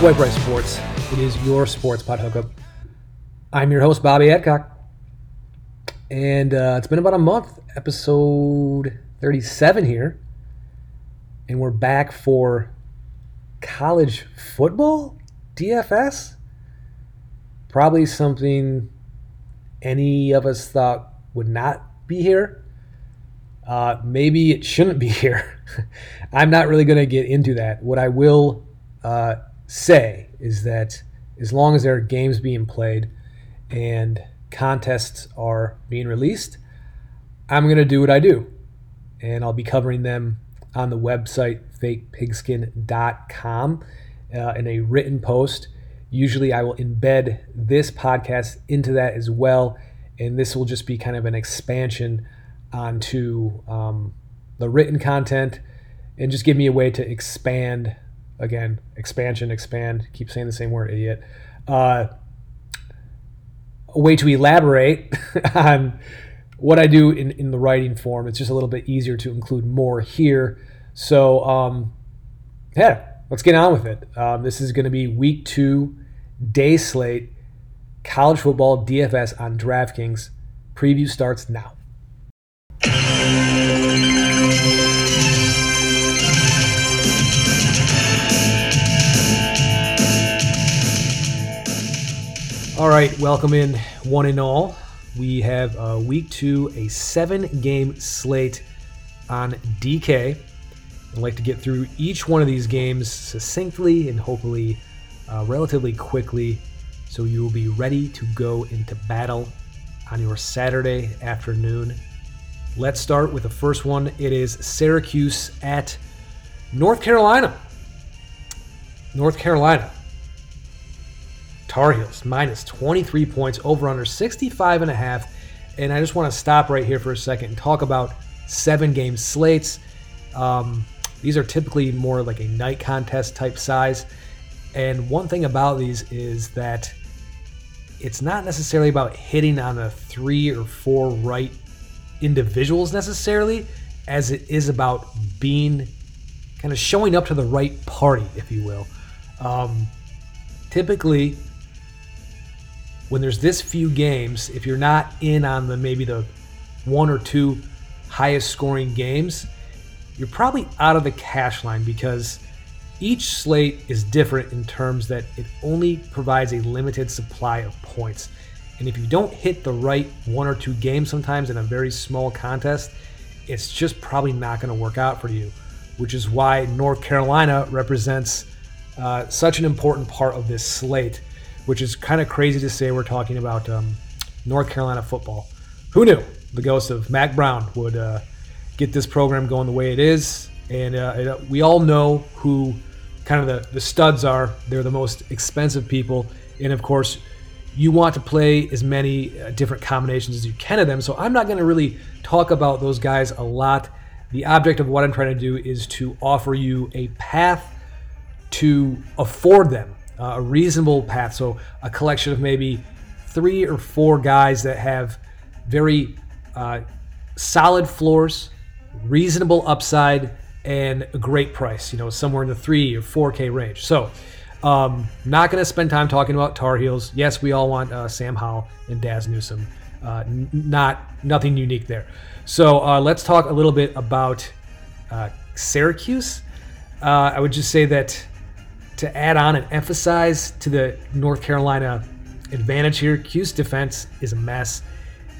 Swipe Right Sports. It is your sports pod hookup. I'm your host, Bobby Adcock. And uh, it's been about a month, episode 37 here. And we're back for college football? DFS? Probably something any of us thought would not be here. Uh, maybe it shouldn't be here. I'm not really going to get into that. What I will uh, say is that as long as there are games being played and contests are being released, I'm going to do what I do. And I'll be covering them on the website fakepigskin.com uh, in a written post. Usually I will embed this podcast into that as well. And this will just be kind of an expansion onto um, the written content and just give me a way to expand again, expansion, expand, keep saying the same word, idiot. Uh, a way to elaborate on what I do in, in the writing form. It's just a little bit easier to include more here. So, um, yeah, let's get on with it. Um, this is going to be week two, day slate, college football DFS on DraftKings. Preview starts now. All right, welcome in one and all. We have uh, week two, a seven game slate on DK. I'd like to get through each one of these games succinctly and hopefully uh, relatively quickly so you will be ready to go into battle on your Saturday afternoon. Let's start with the first one. It is Syracuse at North Carolina. North Carolina Tar Heels minus 23 points over under 65 and a half. And I just want to stop right here for a second and talk about seven game slates. Um, these are typically more like a night contest type size. And one thing about these is that it's not necessarily about hitting on a three or four right individuals necessarily, as it is about being kind of showing up to the right party, if you will. Um, typically, when there's this few games, if you're not in on the maybe the one or two highest scoring games, you're probably out of the cash line because each slate is different in terms that it only provides a limited supply of points. And if you don't hit the right one or two games sometimes in a very small contest, it's just probably not going to work out for you, which is why North Carolina represents uh, such an important part of this slate which is kind of crazy to say we're talking about um, North Carolina football. Who knew the ghost of Mack Brown would uh, get this program going the way it is? And uh, uh, we all know who kind of the, the studs are. They're the most expensive people. And of course, you want to play as many uh, different combinations as you can of them. So I'm not going to really talk about those guys a lot. The object of what I'm trying to do is to offer you a path to afford them uh, a reasonable path. So a collection of maybe three or four guys that have very uh, solid floors, reasonable upside, and a great price. You know, somewhere in the three or four K range. So. Um, not going to spend time talking about Tar Heels. Yes, we all want uh, Sam Howell and Dazz Newsome. Uh, n- not nothing unique there. So uh, let's talk a little bit about uh, Syracuse. Uh, I would just say that to add on and emphasize to the North Carolina advantage here, 'Cuse defense is a mess.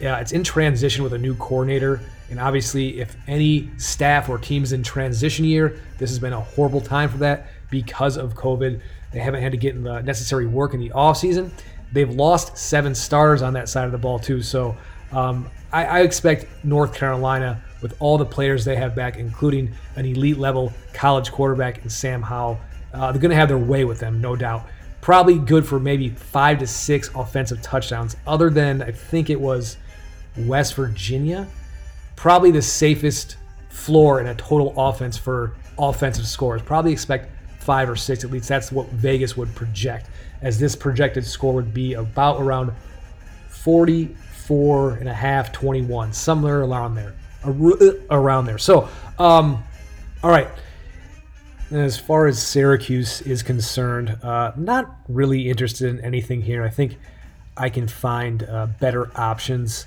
Yeah, it's in transition with a new coordinator. And obviously, if any staff or teams in transition year, this has been a horrible time for that because of COVID. They haven't had to get in the necessary work in the offseason. They've lost seven stars on that side of the ball, too. So um, I, I expect North Carolina, with all the players they have back, including an elite level college quarterback in Sam Howell, uh, they're going to have their way with them, no doubt. Probably good for maybe five to six offensive touchdowns, other than I think it was West Virginia. Probably the safest floor in a total offense for offensive scores. Probably expect five or six at least. That's what Vegas would project, as this projected score would be about around 44 and a half, 21, somewhere around there. Around there. So, um, all right As far as Syracuse is concerned, uh, not really interested in anything here. I think I can find uh, better options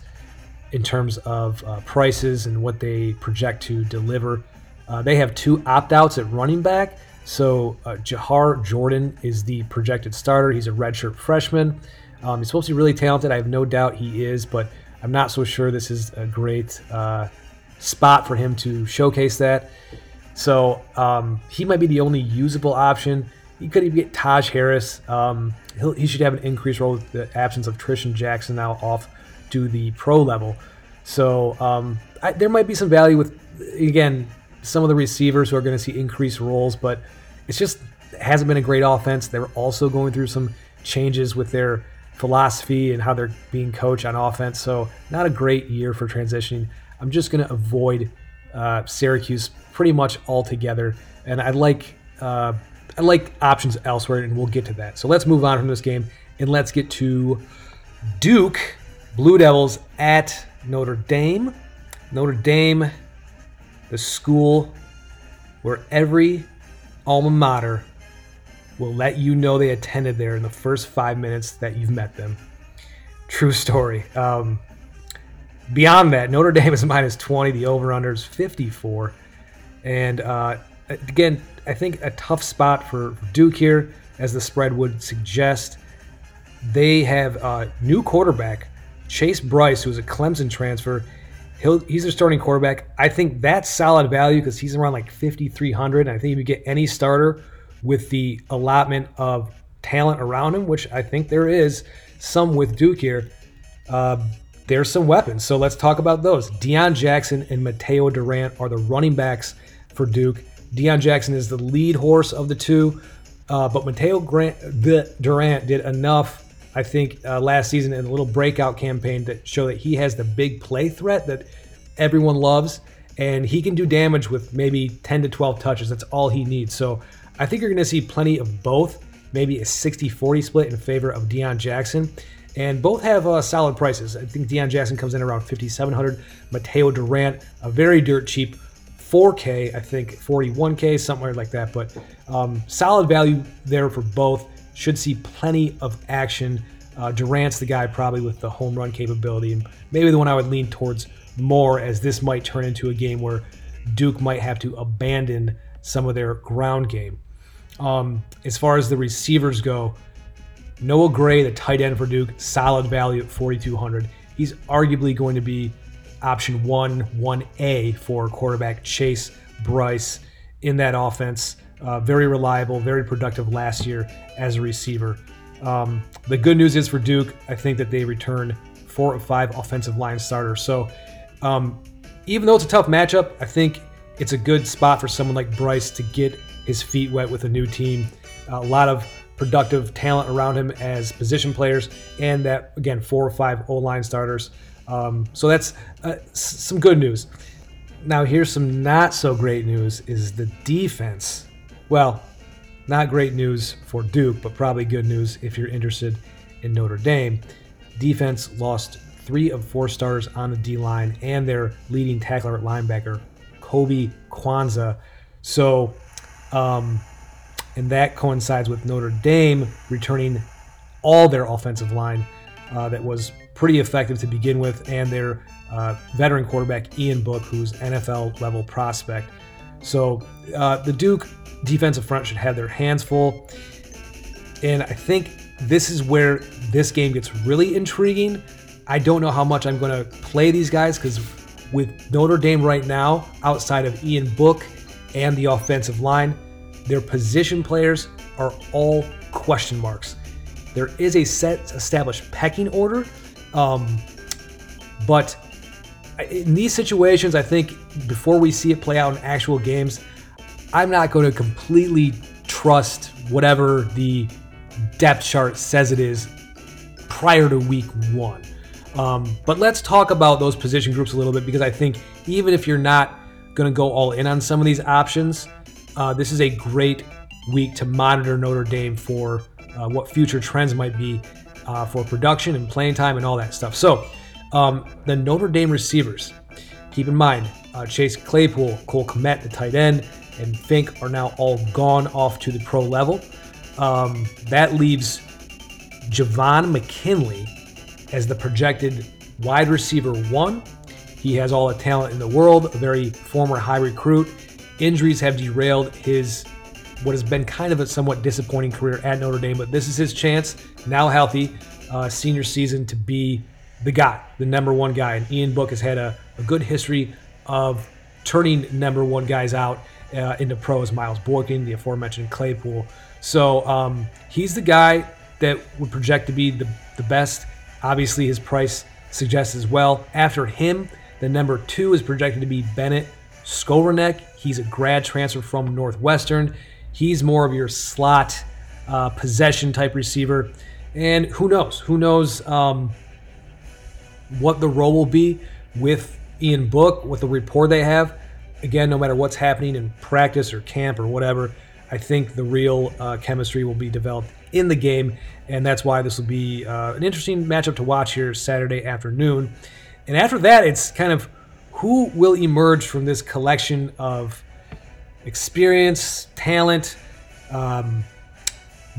in terms of uh, prices and what they project to deliver. Uh, they have two opt outs at running back. So uh, Jawhar Jordan is the projected starter. He's a redshirt freshman. Um, he's supposed to be really talented. I have no doubt he is, but I'm not so sure this is a great uh, spot for him to showcase that. So um, he might be the only usable option. He could even get Taj Harris. Um, he should have an increased role with the absence of Trishton Jackson now off to the pro level. So um, I, there might be some value with, again, some of the receivers who are going to see increased roles, but it's just hasn't been a great offense. They're also going through some changes with their philosophy and how they're being coached on offense. So not a great year for transitioning. I'm just going to avoid uh, Syracuse pretty much all together. and I like uh, I like options elsewhere, and we'll get to that. So let's move on from this game and let's get to Duke Blue Devils at Notre Dame. Notre Dame, the school where every alma mater will let you know they attended there in the first five minutes that you've met them. True story. Um, beyond that, Notre Dame is minus 20. The over-under is 54. And uh, again, I think a tough spot for Duke here, as the spread would suggest. They have a new quarterback, Chase Brice, who's a Clemson transfer. He'll, he's their starting quarterback. I think that's solid value because he's around like 5,300. I think if you get any starter with the allotment of talent around him, which I think there is some with Duke here, uh, there's some weapons. So let's talk about those. Deon Jackson and Mateo Durant are the running backs for Duke. Deon Jackson is the lead horse of the two, uh, but Mateo Grant, Durant did enough, I think, uh, last season in a little breakout campaign to show that he has the big play threat that everyone loves, and he can do damage with maybe 10 to 12 touches. That's all he needs. So I think you're going to see plenty of both, maybe a 60 40 split in favor of Deon Jackson. And both have uh, solid prices. I think Deon Jackson comes in around 5,700. Mateo Durant, a very dirt cheap 4K, I think 41K, somewhere like that. But um, solid value there for both. Should see plenty of action. Uh, Durant's the guy probably with the home run capability, and maybe the one I would lean towards more, as this might turn into a game where Duke might have to abandon some of their ground game. Um, as far as the receivers go, Noah Gray, the tight end for Duke, solid value at 4,200. He's arguably going to be option one, 1A for quarterback Chase Brice in that offense. Uh, very reliable, very productive last year as a receiver. Um, the good news is for Duke, I think that they return four or five offensive line starters. So um, even though it's a tough matchup, I think it's a good spot for someone like Brice to get his feet wet with a new team. a lot of productive talent around him as position players, and that again four or five O line starters. Um, so that's uh, some good news. Now here's some not so great news: is the defense. Well, not great news for Duke, but probably good news if you're interested in Notre Dame. Defense lost three of four starters on the D line and their leading tackler at linebacker, Koby Quansah. So, um, and that coincides with Notre Dame returning all their offensive line uh, that was pretty effective to begin with, and their uh, veteran quarterback Ian Book, who's NFL level prospect. So uh, the Duke defensive front should have their hands full, and I think this is where this game gets really intriguing. I don't know how much I'm going to play these guys because with Notre Dame right now, outside of Ian Book and the offensive line, their position players are all question marks. There is a set established pecking order, um, but in these situations, I think before we see it play out in actual games, I'm not going to completely trust whatever the depth chart says it is prior to week one. Um, but let's talk about those position groups a little bit because I think even if you're not going to go all in on some of these options, uh, this is a great week to monitor Notre Dame for uh, what future trends might be uh, for production and playing time and all that stuff. So, um, the Notre Dame receivers, keep in mind uh, Chase Claypool, Cole Kmet, the tight end, and Fink are now all gone off to the pro level. Um, that leaves Javon McKinley as the projected wide receiver one. He has all the talent in the world, a very former high recruit. Injuries have derailed his what has been kind of a somewhat disappointing career at Notre Dame, but this is his chance, now healthy, uh, senior season, to be the guy, the number one guy. And Ian Book has had a, a good history of turning number one guys out uh, into pros. Miles Boykin, the aforementioned Claypool. So um, he's the guy that would project to be the, the best. Obviously, his price suggests as well. After him, the number two is projected to be Bennett Skowronek. He's a grad transfer from Northwestern. He's more of your slot uh, possession type receiver. And who knows? Who knows um, what the role will be with Ian Book, with the rapport they have. Again, no matter what's happening in practice or camp or whatever, I think the real uh, chemistry will be developed in the game, and that's why this will be uh, an interesting matchup to watch here Saturday afternoon. And after that, it's kind of who will emerge from this collection of experience, talent, um,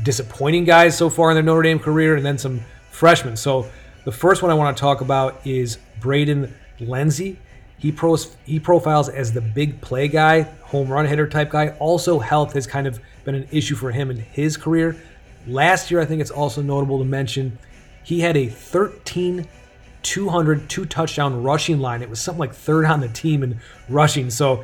disappointing guys so far in their Notre Dame career, and then some freshmen. So the first one I want to talk about is Braden Lenzy. He pros he profiles as the big play guy, home run hitter type guy. Also, health has kind of been an issue for him in his career. Last year, I think it's also notable to mention he had a 13 200 two touchdown rushing line. It was something like third on the team in rushing. So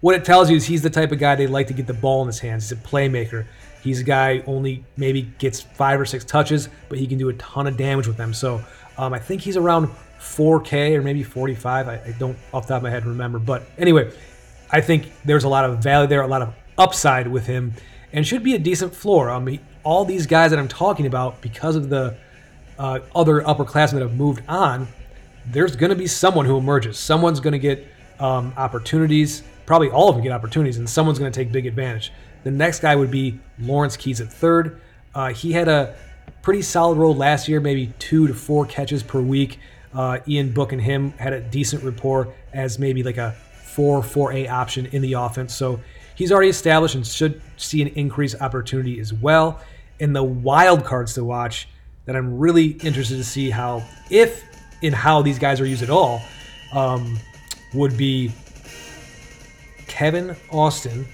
what it tells you is he's the type of guy they like to get the ball in his hands. He's a playmaker. He's a guy only maybe gets five or six touches, but he can do a ton of damage with them. So um, I think he's around 4K or maybe 45. I, I, don't off the top of my head remember, but anyway, I think there's a lot of value there, a lot of upside with him, and should be a decent floor. I mean, all these guys that I'm talking about, because of the uh, other upperclassmen that have moved on, there's going to be someone who emerges. Someone's going to get um, opportunities probably all of them get opportunities, and someone's going to take big advantage. The next guy would be Lawrence Keys at third. Uh, he had a pretty solid role last year, maybe two to four catches per week. Uh, Ian Book and him had a decent rapport as maybe like a 4 4A option in the offense. So he's already established and should see an increased opportunity as well. And the wild cards to watch that I'm really interested to see how, if in how these guys are used at all, um, would be Kevin Austin.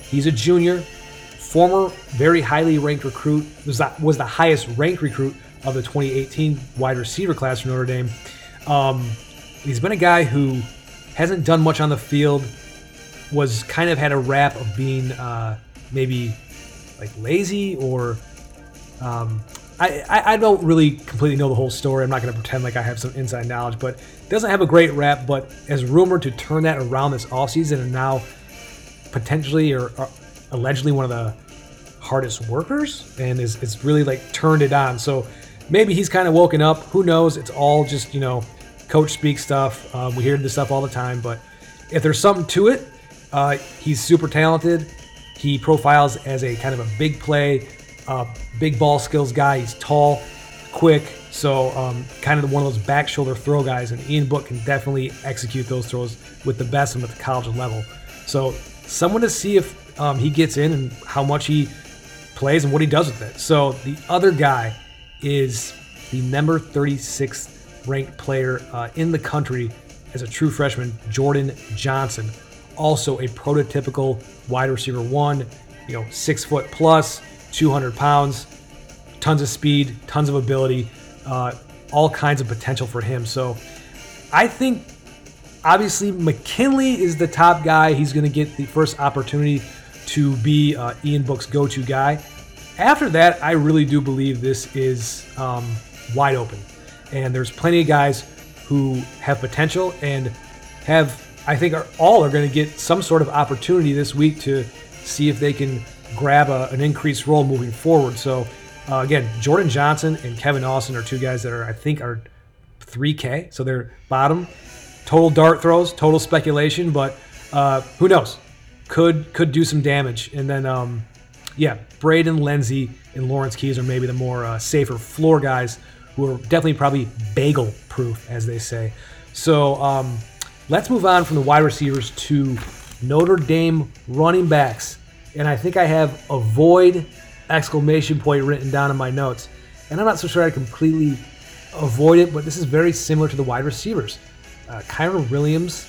He's a junior, former very highly ranked recruit, was that was the highest ranked recruit of the 2018 wide receiver class for Notre Dame. Um, he's been a guy who hasn't done much on the field, was kind of had a rap of being uh, maybe like lazy or um, I, I, don't really completely know the whole story. I'm not going to pretend like I have some inside knowledge, but doesn't have a great rep. But is rumored to turn that around this offseason and now potentially or, or allegedly one of the hardest workers and is, is really like turned it on. So maybe he's kind of woken up. Who knows? It's all just, you know, coach speak stuff. Um, we hear this stuff all the time. But if there's something to it, uh, he's super talented. He profiles as a kind of a big play, uh, big ball skills guy. He's tall, quick, so um, kind of one of those back shoulder throw guys. And Ian Book can definitely execute those throws with the best and at the college level. So someone to see if um, he gets in and how much he plays and what he does with it. So the other guy is the number 36th ranked player uh, in the country as a true freshman, Jordan Johnson. Also a prototypical wide receiver one, you know, six foot plus, 200 pounds, tons of speed, tons of ability, uh, all kinds of potential for him. So I think obviously McKinley is the top guy. He's going to get the first opportunity to be uh, Ian Book's go to guy. After that, I really do believe this is um, wide open. And there's plenty of guys who have potential and have, I think, are, all are going to get some sort of opportunity this week to see if they can grab a, an increased role moving forward. So, uh, again, Jordan Johnson and Kevin Austin are two guys that are, I think, are 3K. So they're bottom. Total dart throws, total speculation, but uh, who knows? Could could do some damage. And then, um, yeah, Braden Lenzy and Lawrence Keys are maybe the more uh, safer floor guys who are definitely probably bagel proof, as they say. So um, let's move on from the wide receivers to Notre Dame running backs. And I think I have avoid exclamation point written down in my notes. And I'm not so sure I completely avoid it, but this is very similar to the wide receivers. Uh, Kyren Williams,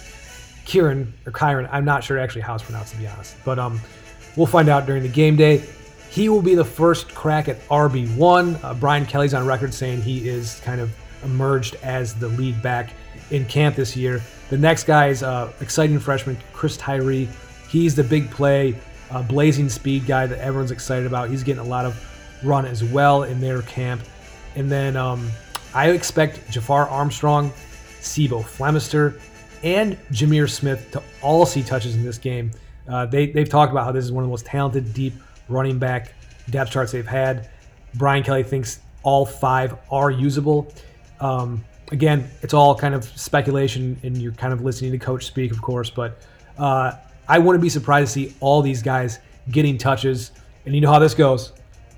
Kieran, or Kyron, I'm not sure actually how it's pronounced to be honest. But um, we'll find out during the game day. He will be the first crack at RB1. Uh, Brian Kelly's on record saying he is kind of emerged as the lead back in camp this year. The next guy is uh, exciting freshman Chris Tyree. He's the big play, uh, blazing speed guy that everyone's excited about. He's getting a lot of run as well in their camp. And then um, I expect Jafar Armstrong, C'Bo Flemister, and Jahmir Smith to all see touches in this game. Uh, they, they've talked about how this is one of the most talented, deep running back depth charts they've had. Brian Kelly thinks all five are usable. Um, again, it's all kind of speculation, and you're kind of listening to coach speak, of course. But uh, I wouldn't be surprised to see all these guys getting touches. And you know how this goes.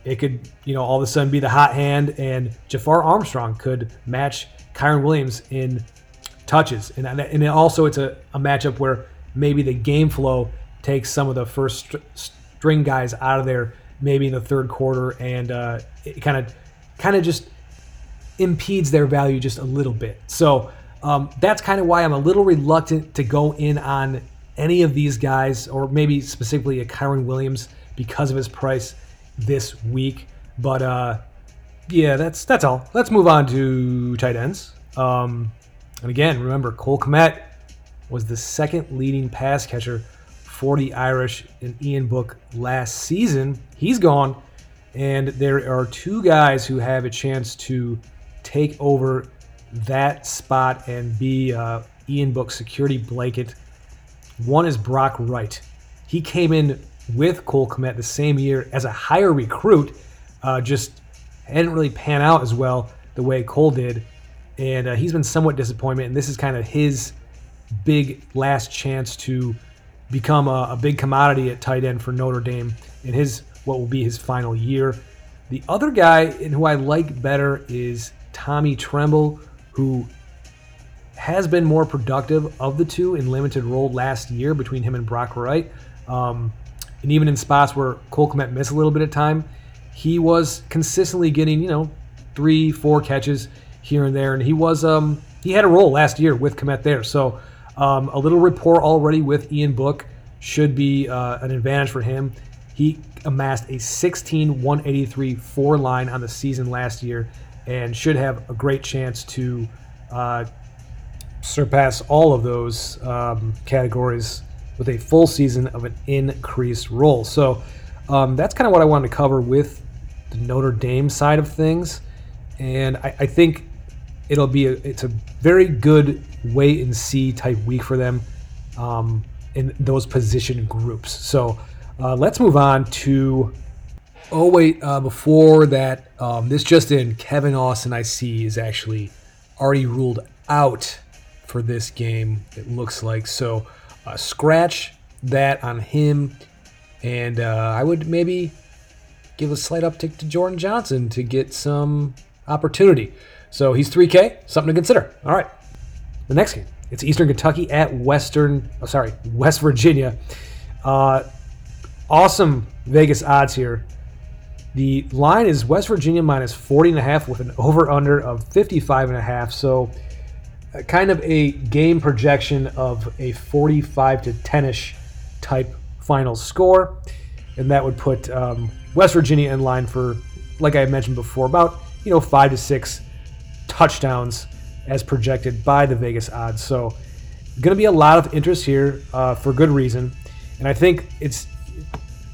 It could, you know, all of a sudden be the hot hand, and Jafar Armstrong could match Kyren Williams in touches. And and also it's a, a matchup where maybe the game flow takes some of the first string guys out of there, maybe in the third quarter, and uh, it kind of kind of just impedes their value just a little bit. So um, that's kind of why I'm a little reluctant to go in on any of these guys, or maybe specifically a Kyren Williams because of his price this week. But uh, yeah, that's that's all. Let's move on to tight ends. Um, and again, remember Cole Kmet was the second leading pass catcher for the Irish in Ian Book last season. He's gone, and there are two guys who have a chance to take over that spot and be uh, Ian Book's security blanket. One is Brock Wright. He came in with Cole Kmet the same year as a higher recruit, uh, just hadn't really pan out as well the way Cole did. And uh, he's been somewhat disappointed, and this is kind of his big last chance to become a, a big commodity at tight end for Notre Dame in his what will be his final year. The other guy who I like better is Tommy Tremble, who has been more productive of the two in limited role last year between him and Brock Wright. Um, and even in spots where Cole Kmet missed a little bit of time, he was consistently getting, you know, three, four catches here and there. And he was, um, he had a role last year with Kmet there. So um, a little rapport already with Ian Book should be uh, an advantage for him. He amassed a 16 183 four line on the season last year and should have a great chance to uh, surpass all of those um, categories with a full season of an increased role. So um, that's kind of what I wanted to cover with the Notre Dame side of things, and I, I think it'll be a, it's a very good wait and see type week for them um, in those position groups. So uh, let's move on to Oh wait, uh, before that, um, this just in, Kevin Austin I see is actually already ruled out for this game. It looks like so. Uh, scratch that on him, and uh, I would maybe give a slight uptick to Jordan Johnson to get some opportunity. So he's 3K, something to consider. All right, the next game it's Eastern Kentucky at Western. Oh, sorry, West Virginia. Uh, awesome Vegas odds here. The line is West Virginia minus 40 and a half with an over under of 55 and a half. So kind of a game projection of a 45 to 10ish type final score. And that would put um, West Virginia in line for, like I mentioned before, about you know five to six touchdowns as projected by the Vegas odds. So going to be a lot of interest here uh, for good reason. And I think it's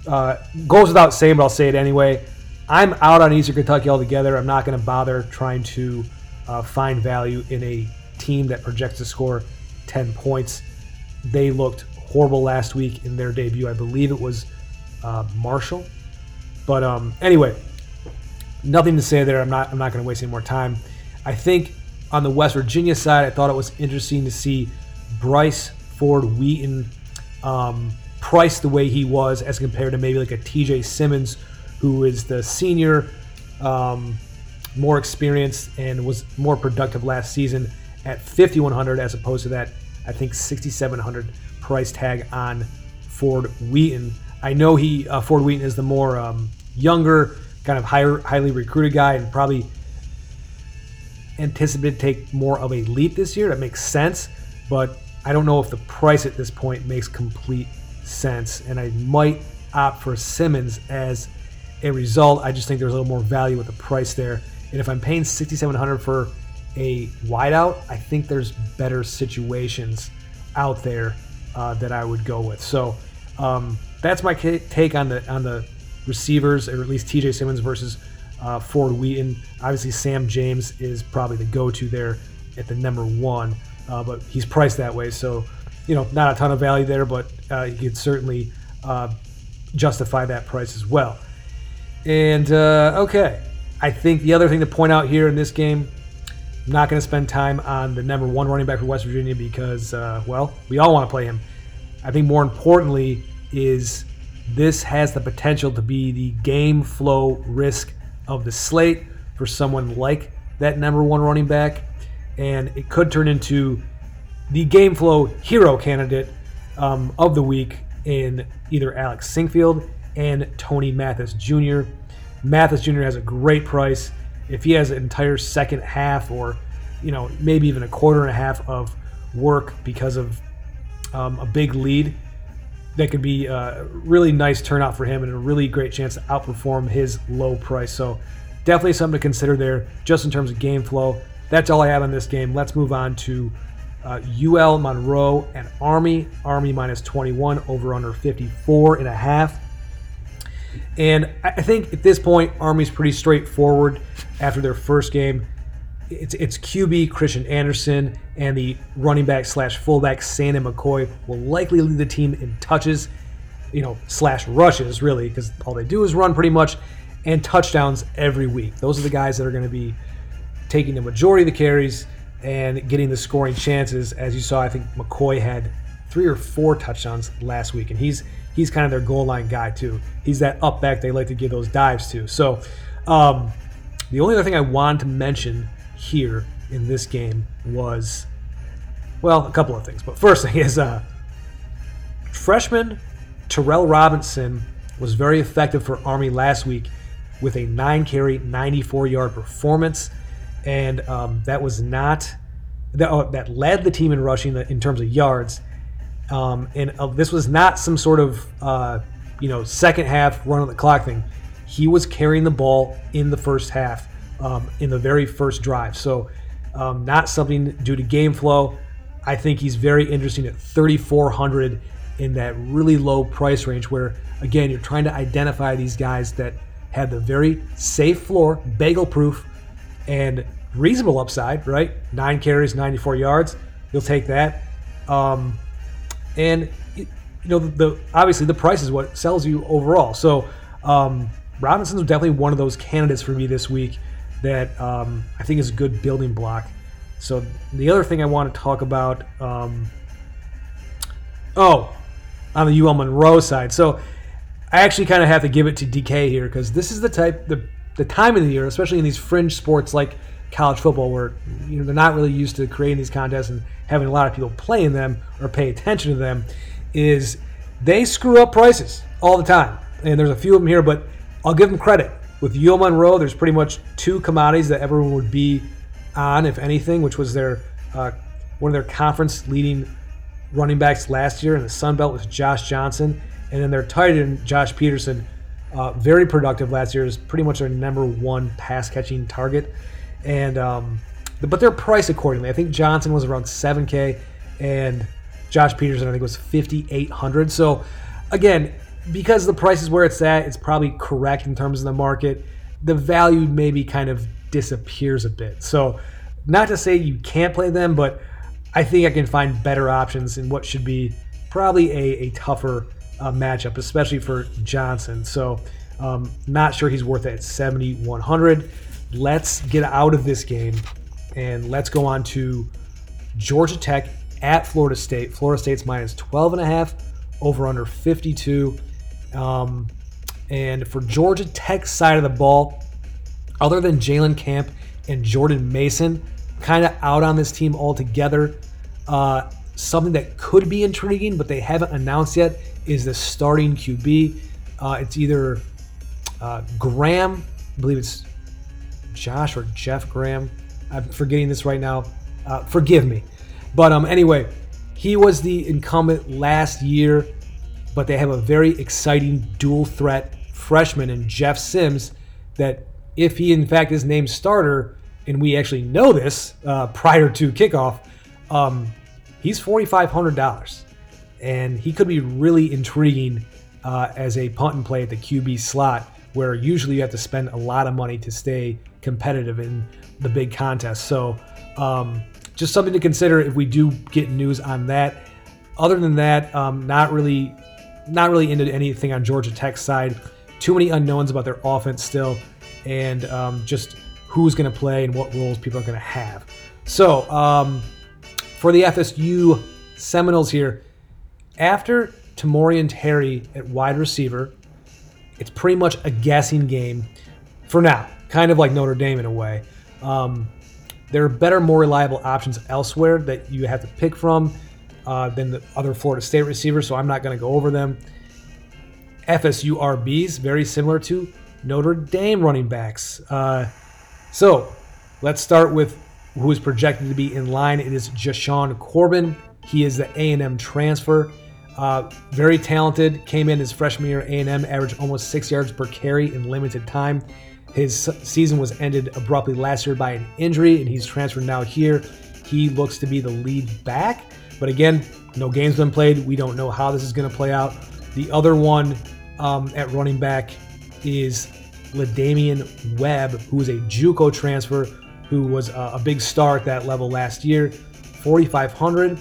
uh, goes without saying, but I'll say it anyway. I'm out on Eastern Kentucky altogether. I'm not going to bother trying to uh, find value in a team that projects to score 10 points. They looked horrible last week in their debut. I believe it was uh, Marshall. But um, anyway, nothing to say there. I'm not. I'm not going to waste any more time. I think on the West Virginia side, I thought it was interesting to see Bryce Ford Wheaton um, priced the way he was as compared to maybe like a TJ Simmons, who is the senior, um, more experienced, and was more productive last season at 5,100 as opposed to that, I think, 6,700 price tag on Ford Wheaton. I know he uh, Ford Wheaton is the more um, younger, kind of higher, highly recruited guy, and probably anticipated to take more of a leap this year. That makes sense, but I don't know if the price at this point makes complete sense, and I might opt for Simmons as a result. I just think there's a little more value with the price there, and if I'm paying 6,700 for a wideout, I think there's better situations out there uh, that I would go with. So um, that's my take on the on the receivers, or at least T.J. Simmons versus uh, Ford Wheaton. Obviously, Sam James is probably the go-to there at the number one, uh, but he's priced that way, so you know not a ton of value there, but uh, he could certainly uh, justify that price as well. And uh, okay, I think the other thing to point out here in this game not going to spend time on the number one running back for West Virginia because, uh, well, we all want to play him. I think more importantly is this has the potential to be the game flow risk of the slate for someone like that number one running back, and it could turn into the game flow hero candidate um, of the week in either Alex Sinkfield and Tony Mathis Jr. Mathis Jr. has a great price if he has an entire second half or you know maybe even a quarter and a half of work because of um, a big lead that could be a really nice turnout for him and a really great chance to outperform his low price. So definitely something to consider there just in terms of game flow. That's all i have on this game. Let's move on to uh, ul monroe and army. Army minus 21 over under 54 and a half and I think at this point, Army's pretty straightforward after their first game. It's, it's QB Christian Anderson and the running back slash fullback Sandon McCoy will likely lead the team in touches, you know, slash rushes really, because all they do is run pretty much, and touchdowns every week. Those are the guys that are going to be taking the majority of the carries and getting the scoring chances. As you saw, I think McCoy had three or four touchdowns last week, and he's he's kind of their goal line guy too. He's that up back they like to give those dives to. So um, the only other thing I wanted to mention here in this game was, well, a couple of things. But first thing is, uh, freshman Tyrell Robinson was very effective for Army last week with a nine carry, 94 yard performance, and um, that was not that, oh, that led the team in rushing in terms of yards um, and uh, this was not some sort of uh, you know second half run on the clock thing. He was carrying the ball in the first half, um, in the very first drive. So um, not something due to game flow. I think he's very interesting at 3,400 in that really low price range. Where again, you're trying to identify these guys that have the very safe floor, bagel proof, and reasonable upside. Right, nine carries, 94 yards. You'll take that. Um, and you know the, obviously the price is what sells you overall. So um, Robinson's definitely one of those candidates for me this week that um, I think is a good building block. So the other thing I want to talk about, um, oh, on the UL Monroe side. So I actually kind of have to give it to DK here because this is the type the the time of the year, especially in these fringe sports like college football, where you know they're not really used to creating these contests and having a lot of people playing them or pay attention to them, is they screw up prices all the time. And there's a few of them here, but I'll give them credit. With UL Monroe, there's pretty much two commodities that everyone would be on, if anything, which was their uh, one of their conference leading running backs last year in the Sun Belt was Josh Johnson, and then their tight end Josh Pederson, uh, very productive last year, is pretty much their number one pass catching target and um, but they're priced accordingly. I think Johnson was around 7K, and Josh Pederson I think was 5,800. So again, because the price is where it's at, it's probably correct in terms of the market. The value maybe kind of disappears a bit. So not to say you can't play them, but I think I can find better options in what should be probably a, a tougher uh, matchup, especially for Johnson. So um, not sure he's worth it at 7,100 let's get out of this game and let's go on to Georgia Tech at Florida State. Florida State's minus 12 and a half, over under 52. Um, and for Georgia Tech side of the ball, other than Jalen Camp and Jordan Mason, kind of out on this team altogether. Uh, something that could be intriguing, but they haven't announced yet, is the starting QB. Uh, it's either uh, Graham, I believe it's Josh or Jeff Graham. I'm forgetting this right now. Uh, forgive me. But um, anyway, he was the incumbent last year, but they have a very exciting dual threat freshman in Jeff Sims that, if he in fact is named starter, and we actually know this uh, prior to kickoff, um, he's $4,500. And he could be really intriguing uh, as a punt and play at the QB slot, where usually you have to spend a lot of money to stay competitive in the big contest. So, um, just something to consider if we do get news on that. Other than that, um, not really, not really into anything on Georgia Tech side. Too many unknowns about their offense still, and um, just who's going to play and what roles people are going to have. So, um, for the FSU Seminoles here, after Tamorrion Terry at wide receiver, it's pretty much a guessing game for now, kind of like Notre Dame in a way. Um, there are better, more reliable options elsewhere that you have to pick from uh, than the other Florida State receivers, so I'm not going to go over them. FSU RBs, very similar to Notre Dame running backs. Uh, so let's start with who is projected to be in line. It is Jashaun Corbin. He is the A&M transfer. Uh, very talented. Came in his freshman year. A&M averaged almost six yards per carry in limited time. His season was ended abruptly last year by an injury, and he's transferred now here. He looks to be the lead back, but again, no games been played. We don't know how this is going to play out. The other one um, at running back is LaDamian Webb, who is a JUCO transfer, who was a, a big star at that level last year. 4,500.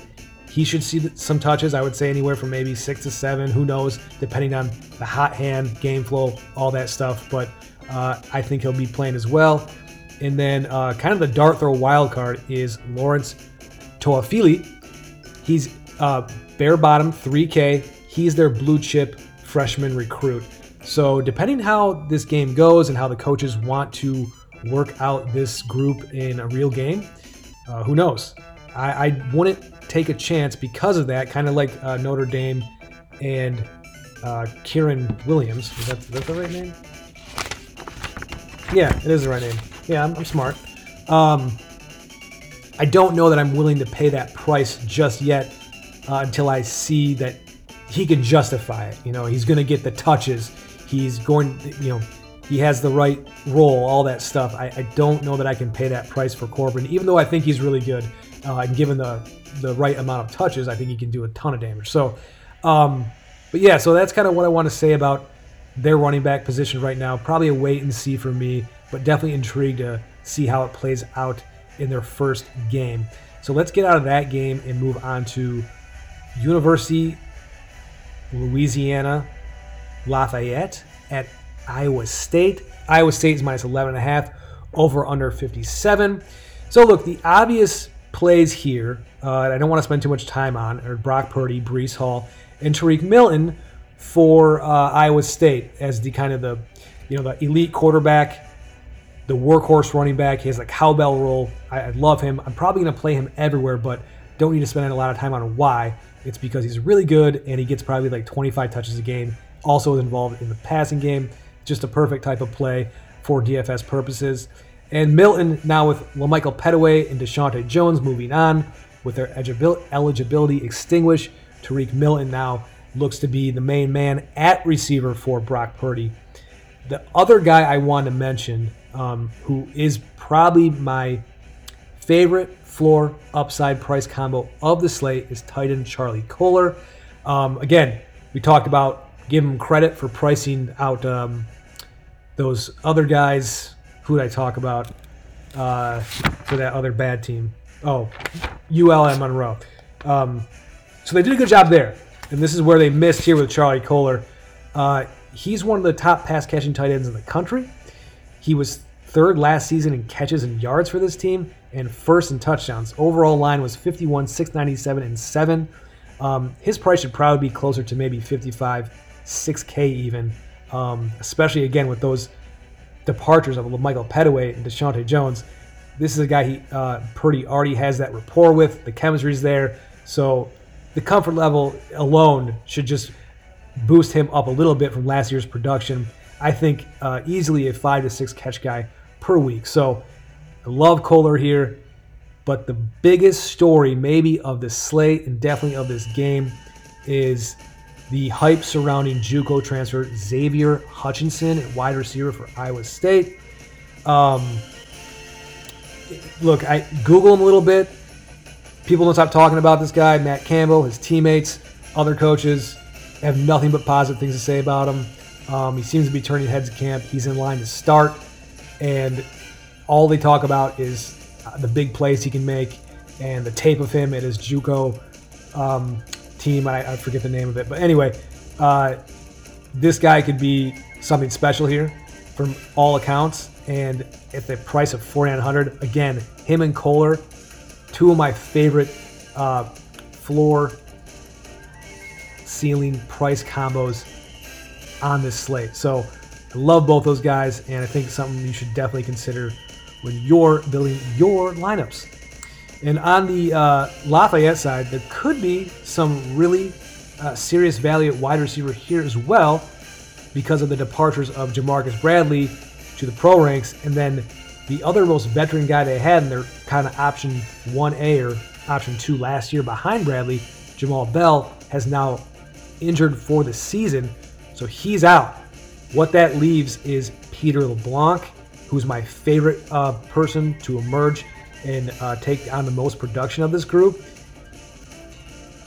He should see some touches. I would say anywhere from maybe six to seven. Who knows, depending on the hot hand, game flow, all that stuff. But uh, I think he'll be playing as well. And then uh, kind of the dart throw wild card is Lawrence Toafili. He's uh, bare bottom 3K. He's their blue chip freshman recruit. So depending how this game goes and how the coaches want to work out this group in a real game, uh, who knows? I, I, wouldn't take a chance because of that, kind of like uh, Notre Dame and uh, Kyren Williams. Is that, is that the right name? Yeah, it is the right name. Yeah, I'm, I'm smart. Um, I don't know that I'm willing to pay that price just yet uh, until I see that he can justify it. You know, he's going to get the touches. He's going, you know, he has the right role, all that stuff. I, I, don't know that I can pay that price for Corbin, even though I think he's really good. Uh, and given the the right amount of touches, I think he can do a ton of damage. So, um, but yeah, so that's kind of what I want to say about their running back position right now. Probably a wait and see for me, but definitely intrigued to see how it plays out in their first game. So let's get out of that game and move on to University Louisiana Lafayette at Iowa State. Iowa State is minus 11.5, over under 57. So look, the obvious plays here, uh, I don't want to spend too much time on, are Brock Purdy, Breece Hall, and Tarique Milton for uh, Iowa State as the kind of the you know the elite quarterback, the workhorse running back. He has a cowbell role. I, I love him. I'm probably going to play him everywhere, but don't need to spend a lot of time on why. It's because he's really good and he gets probably like 25 touches a game. Also involved in the passing game. Just a perfect type of play for DFS purposes. And Milton now with La'Michael Pettway and Deshaunte Jones moving on with their eligibility extinguished. Tarique Milton now looks to be the main man at receiver for Brock Purdy. The other guy I want to mention, um, who is probably my favorite floor upside price combo of the slate, is tight end Charlie Kolar. Um, again, we talked about give him credit for pricing out um, those other guys. Who did I talk about uh, for that other bad team? Oh, UL and Monroe. Um, so they did a good job there and this is where they missed here with Charlie Kolar. Uh, he's one of the top pass catching tight ends in the country. He was third last season in catches and yards for this team, and first in touchdowns. Overall line was 51, 697, and 7. Um, his price should probably be closer to maybe 55, 6K even, um, especially again with those departures of Michael Pettway and Deshaunte Jones. This is a guy he uh, Purdy already has that rapport with. The chemistry's there. So the comfort level alone should just boost him up a little bit from last year's production. I think uh, easily a five to six catch guy per week. So I love Kolar here, but the biggest story maybe of this slate and definitely of this game is the hype surrounding JUCO transfer Xavier Hutchinson wide receiver for Iowa State. Um, look, I Google him a little bit. People don't stop talking about this guy, Matt Campbell, his teammates, other coaches have nothing but positive things to say about him. Um, he seems to be turning heads at camp. He's in line to start, and all they talk about is uh, the big plays he can make and the tape of him at his JUCO um, team. I, I, forget the name of it, but anyway, uh, this guy could be something special here from all accounts. And at the price of 4900 again, him and Kolar, two of my favorite uh, floor ceiling price combos on this slate. So I love both those guys, and I think something you should definitely consider when you're building your lineups. And on the uh, Lafayette side, there could be some really uh, serious value at wide receiver here as well because of the departures of Jamarcus Bradley to the pro ranks, and then the other most veteran guy they had in their kind of option 1A or option 2 last year behind Bradley, Jamal Bell, has now injured for the season, so he's out. What that leaves is Peter LeBlanc, who's my favorite uh, person to emerge and uh, take on the most production of this group.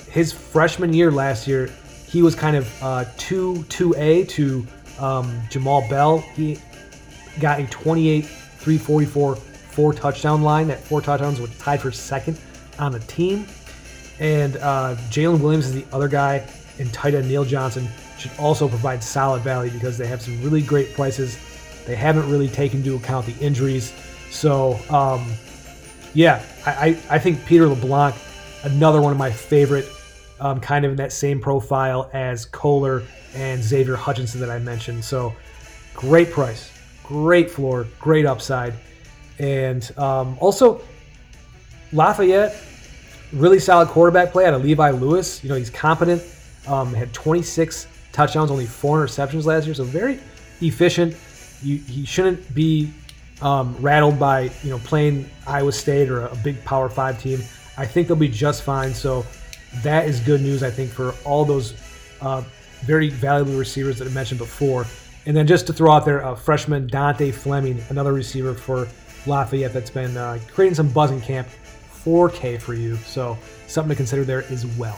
His freshman year last year, he was kind of uh, 2 2A to um, Jamal Bell. He got a 28 344 four touchdown line. That four touchdowns was tied for second on the team. And uh, Jalen Williams is the other guy, and tight end Neal Johnson should also provide solid value because they have some really great prices. They haven't really taken into account the injuries. So, um, yeah, I, I think Peter LeBlanc, another one of my favorite, um, kind of in that same profile as Kolar and Xavier Hutchinson that I mentioned. So, great price great floor, great upside. And um, also, Lafayette, really solid quarterback play out of Levi Lewis. You know, he's competent. Um, had 26 touchdowns, only four interceptions last year, so very efficient. You, he shouldn't be um, rattled by you know playing Iowa State or a, big Power Five team. I think they'll be just fine. So that is good news, I think, for all those uh, very valuable receivers that I mentioned before. And then just to throw out there, uh, freshman Dante Fleming, another receiver for Lafayette that's been uh, creating some buzz in camp. 4K for you, so something to consider there as well.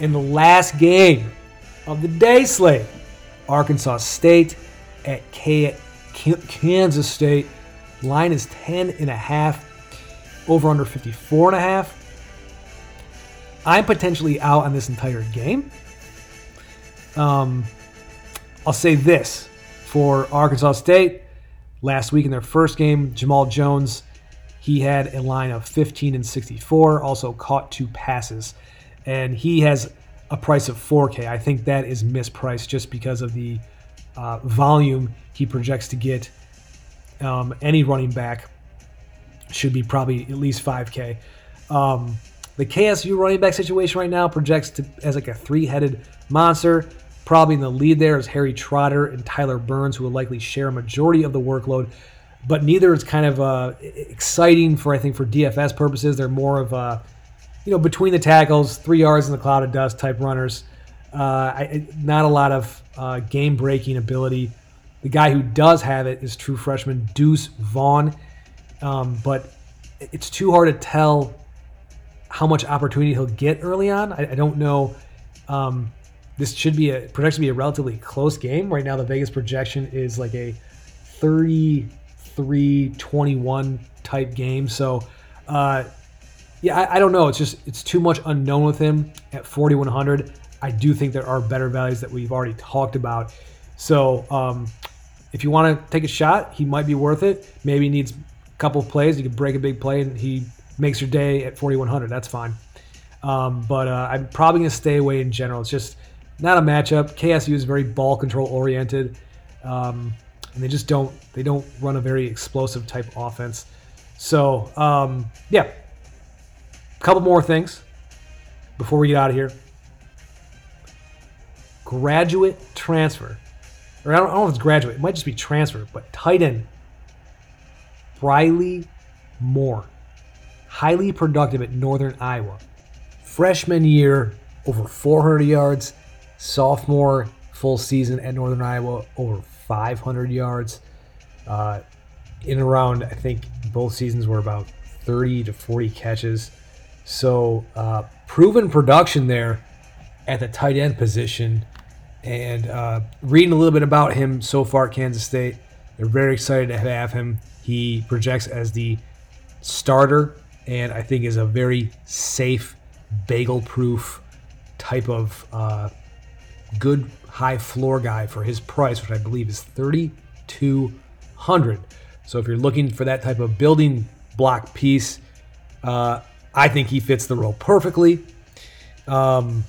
In the last game of the day slate, Arkansas State at K- Kansas State. Line is 10 and a half, over under 54 and a half. I'm potentially out on this entire game. Um, I'll say this for Arkansas State last week in their first game, Jamal Jones, he had a line of 15 and 64, also caught two passes, and he has a price of 4K. I think that is mispriced just because of the uh, volume he projects to get. Um, any running back should be probably at least 5K. Um, the KSU running back situation right now projects to, as like a three-headed monster. Probably in the lead there is Harry Trotter and Tyler Burns, who will likely share a majority of the workload. But neither is kind of uh, exciting for I think for DFS purposes. They're more of a, you know, between the tackles, three yards in the cloud of dust type runners. Uh, I, not a lot of uh, game breaking ability. The guy who does have it is true freshman Deuce Vaughn, um, but it's too hard to tell how much opportunity he'll get early on. I, I don't know. Um, this should be a projected to be a relatively close game. Right now, the Vegas projection is like a 33-21 type game. So, uh, yeah, I, I, don't know. It's just it's too much unknown with him at 4100. I do think there are better values that we've already talked about. So, um, if you want to take a shot, he might be worth it. Maybe he needs a couple of plays. You could break a big play, and he makes your day at 4100. That's fine. Um, but uh, I'm probably going to stay away in general. It's just not a matchup. KSU is very ball control oriented, um, and they just don't they don't run a very explosive type offense. So um, yeah, a couple more things. before we get out of here, graduate transfer, or I don't, I don't know if it's graduate, it might just be transfer, but tight end, Briley Moore, highly productive at Northern Iowa. Freshman year, over 400 yards. Sophomore, full season at Northern Iowa, over 500 yards. Uh, in around, I think both seasons were about 30 to 40 catches. So, uh, proven production there at the tight end position. And uh, reading a little bit about him so far at Kansas State, they're very excited to have him. He projects as the starter, and I think is a very safe, bagel proof type of uh, good high floor guy for his price, which I believe is 3200 So if you're looking for that type of building block piece, uh, I think he fits the role perfectly. Um,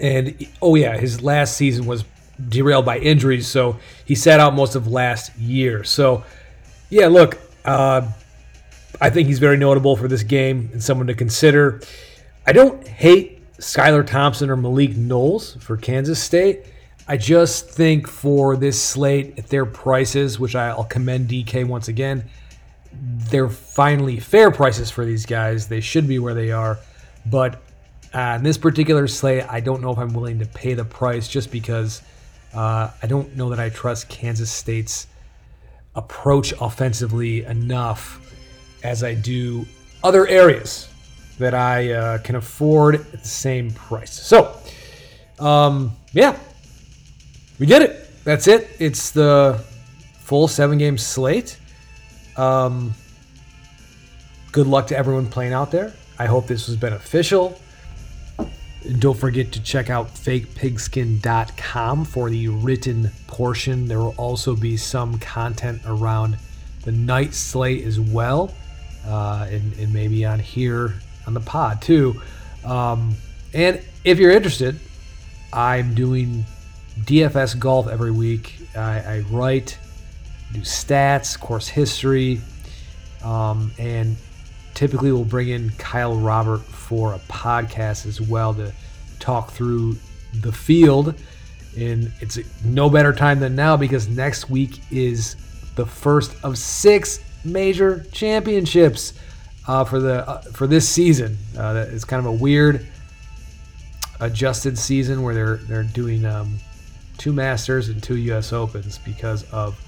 and oh yeah, his last season was derailed by injuries, so he sat out most of last year. So yeah, look, uh, I think he's very notable for this game and someone to consider. I don't hate Skylar Thompson or Malik Knowles for Kansas State. I just think for this slate, at their prices, which I'll commend DK once again, they're finally fair prices for these guys. They should be where they are. But uh, in this particular slate, I don't know if I'm willing to pay the price just because uh, I don't know that I trust Kansas State's approach offensively enough as I do other areas that I uh, can afford at the same price. So, um, yeah, we did it. That's it. It's the full seven game slate. Um, good luck to everyone playing out there. I hope this was beneficial. Don't forget to check out fakepigskin.com for the written portion. There will also be some content around the night slate as well, uh, and, and maybe on here on the pod too. Um, and if you're interested, I'm doing DFS golf every week. I, I write, do stats, course history, um, and typically we'll bring in Kyle Robert for a podcast as well to talk through the field. And it's no better time than now because next week is the first of six major championships uh, for the uh, for this season. Uh, it's kind of a weird adjusted season where they're they're doing um, two Masters and two U.S. Opens because of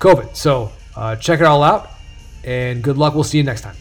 COVID. So uh, check it all out, and good luck. We'll see you next time.